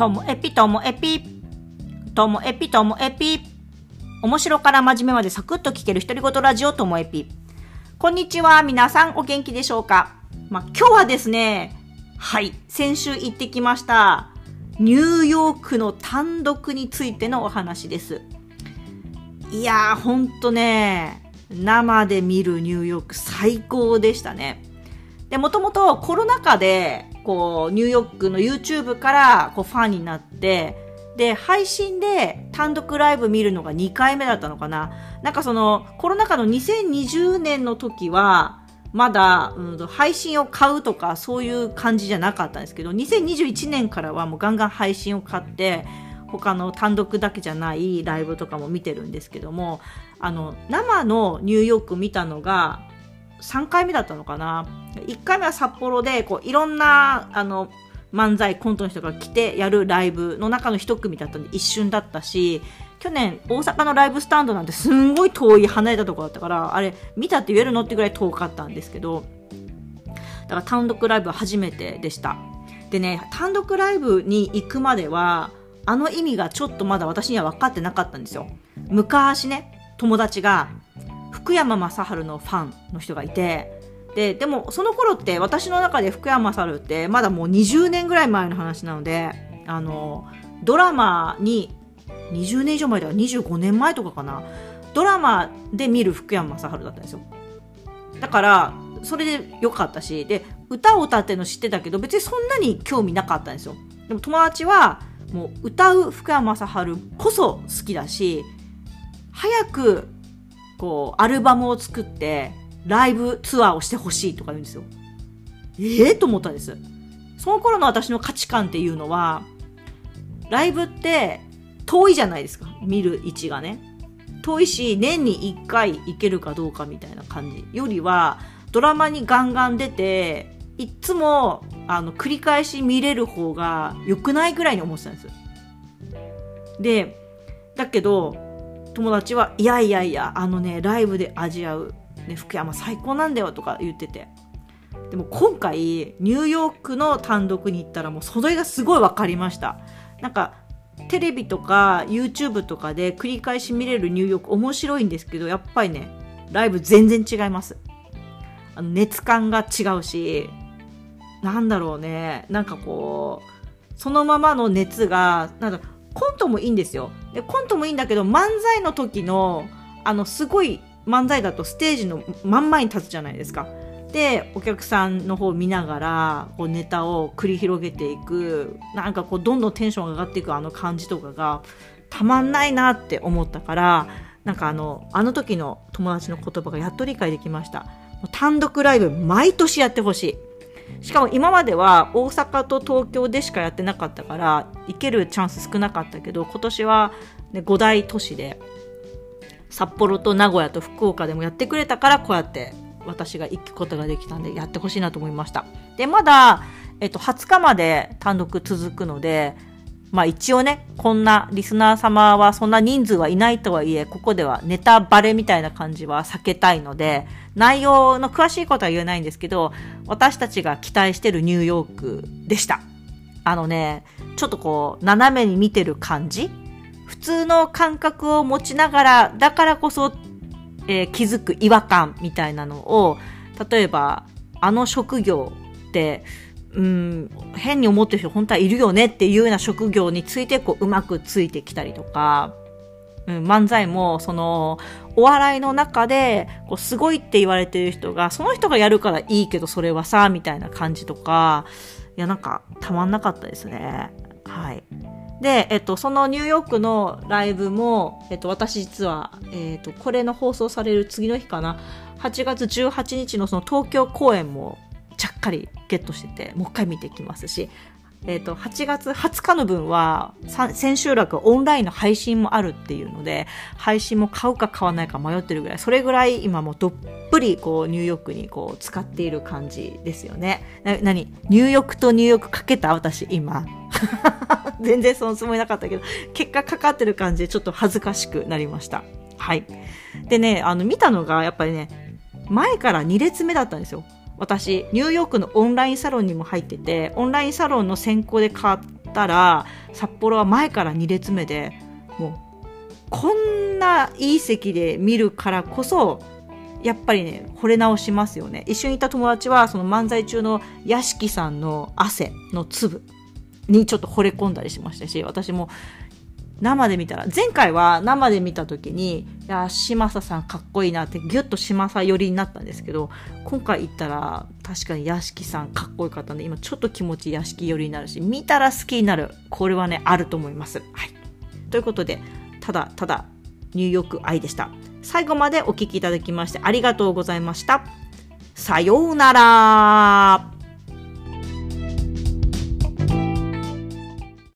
ともエピともエピ。ともエピともエピ。面白から真面目までサクッと聞ける独り言ラジオともエピ。こんにちは。皆さんお元気でしょうか？まあ、今日はですね、はい、先週行ってきました。ニューヨークの単独についてのお話です。いやー、ほんとね、生で見るニューヨーク最高でしたね。で、もともとコロナ禍で、こう、ニューヨークの YouTube からこうファンになって、で、配信で単独ライブ見るのが2回目だったのかな。なんかその、コロナ禍の2020年の時は、まだ、うん、配信を買うとかそういう感じじゃなかったんですけど、2021年からはもうガンガン配信を買って、他の単独だけじゃないライブとかも見てるんですけども、あの、生のニューヨーク見たのが3回目だったのかな。1回目は札幌で、こう、いろんな、あの、漫才コントの人が来てやるライブの中の一組だったんで一瞬だったし、去年大阪のライブスタンドなんてすんごい遠い離れたところだったから、あれ見たって言えるのってぐらい遠かったんですけど、だから単独ライブは初めてでした。でね、単独ライブに行くまでは、あの意味がちょっとまだ私には分かってなかったんですよ。昔ね、友達が福山雅治のファンの人がいて、で、でもその頃って私の中で福山雅治ってまだもう20年ぐらい前の話なので、あの、ドラマに20年以上前では25年前とかかな。ドラマで見る福山雅治だったんですよ。だから、それで良かったし、で、歌を歌ってるの知ってたけど、別にそんなに興味なかったんですよ。でも友達は、もう歌う福山雅治こそ好きだし、早く、こう、アルバムを作って、ライブツアーをしてほしいとか言うんですよ。ええー、と思ったんです。その頃の私の価値観っていうのは、ライブって遠いじゃないですか。見る位置がね。遠いし、年に1回行けるかどうかみたいな感じよりは、ドラマにガンガン出て、いっつも、あの、繰り返し見れる方が良くないぐらいに思ってたんです。で、だけど、友達は、いやいやいや、あのね、ライブで味わう、ね、福山最高なんだよとか言ってて。でも今回、ニューヨークの単独に行ったらもうそれがすごい分かりました。なんか、テレビとか YouTube とかで繰り返し見れるニューヨーク面白いんですけど、やっぱりね、ライブ全然違います。あの熱感が違うし、なんだろうね、なんかこう、そのままの熱が、なんだコントもいいんですよ。で、コントもいいんだけど、漫才の時の、あの、すごい漫才だとステージの真ん前に立つじゃないですか。で、お客さんの方を見ながら、こうネタを繰り広げていく、なんかこう、どんどんテンションが上がっていくあの感じとかが、たまんないなって思ったから、なんかあの、あの時の友達の言葉がやっと理解できました。単独ライブ毎年やってほしい。しかも今までは大阪と東京でしかやってなかったから行けるチャンス少なかったけど今年は、ね、5大都市で札幌と名古屋と福岡でもやってくれたからこうやって私が行くことができたんでやってほしいなと思いました。で、まだ、えっと、20日まで単独続くので、まあ一応ね、こんなリスナー様はそんな人数はいないとはいえ、ここではネタバレみたいな感じは避けたいので、内容の詳しいことは言えないんですけど、私たちが期待してるニューヨークでした。あのね、ちょっとこう、斜めに見てる感じ普通の感覚を持ちながら、だからこそ、えー、気づく違和感みたいなのを、例えば、あの職業って、うん、変に思ってる人本当はいるよねっていうような職業についてこううまくついてきたりとか、うん、漫才もそのお笑いの中でこうすごいって言われてる人がその人がやるからいいけどそれはさみたいな感じとか。いやなんかたまんなかったですね。はい。で、えっと、そのニューヨークのライブも、えっと、私実は、えっと、これの放送される次の日かな、8月18日のその東京公演もちゃっかりゲットしてて、もう一回見てきますし、え、ー、と、8月20日の分は、千秋楽オンラインの配信もあるっていうので、配信も買うか買わないか迷ってるぐらい、それぐらい今もどっぷりこうニューヨークにこう使っている感じですよね。な、ニューヨークとニューヨークかけた私今。全然そのつもりなかったけど、結果かかってる感じでちょっと恥ずかしくなりました。はい。でね、あの見たのがやっぱりね、前から2列目だったんですよ。私、ニューヨークのオンラインサロンにも入ってて、オンラインサロンの先行で買ったら、札幌は前から2列目で、もう、こんないい席で見るからこそ、やっぱりね、惚れ直しますよね。一緒にいた友達は、その漫才中の屋敷さんの汗の粒にちょっと惚れ込んだりしましたし、私も生で見たら、前回は生で見た時に、いや、嶋佐さんかっこいいなってギュッと嶋佐寄りになったんですけど、今回行ったら確かに屋敷さんかっこよかったんで、今ちょっと気持ち屋敷寄りになるし、見たら好きになる。これはね、あると思います。はい。ということで、ただただニューヨーク愛でした。最後までお聴きいただきましてありがとうございました。さようなら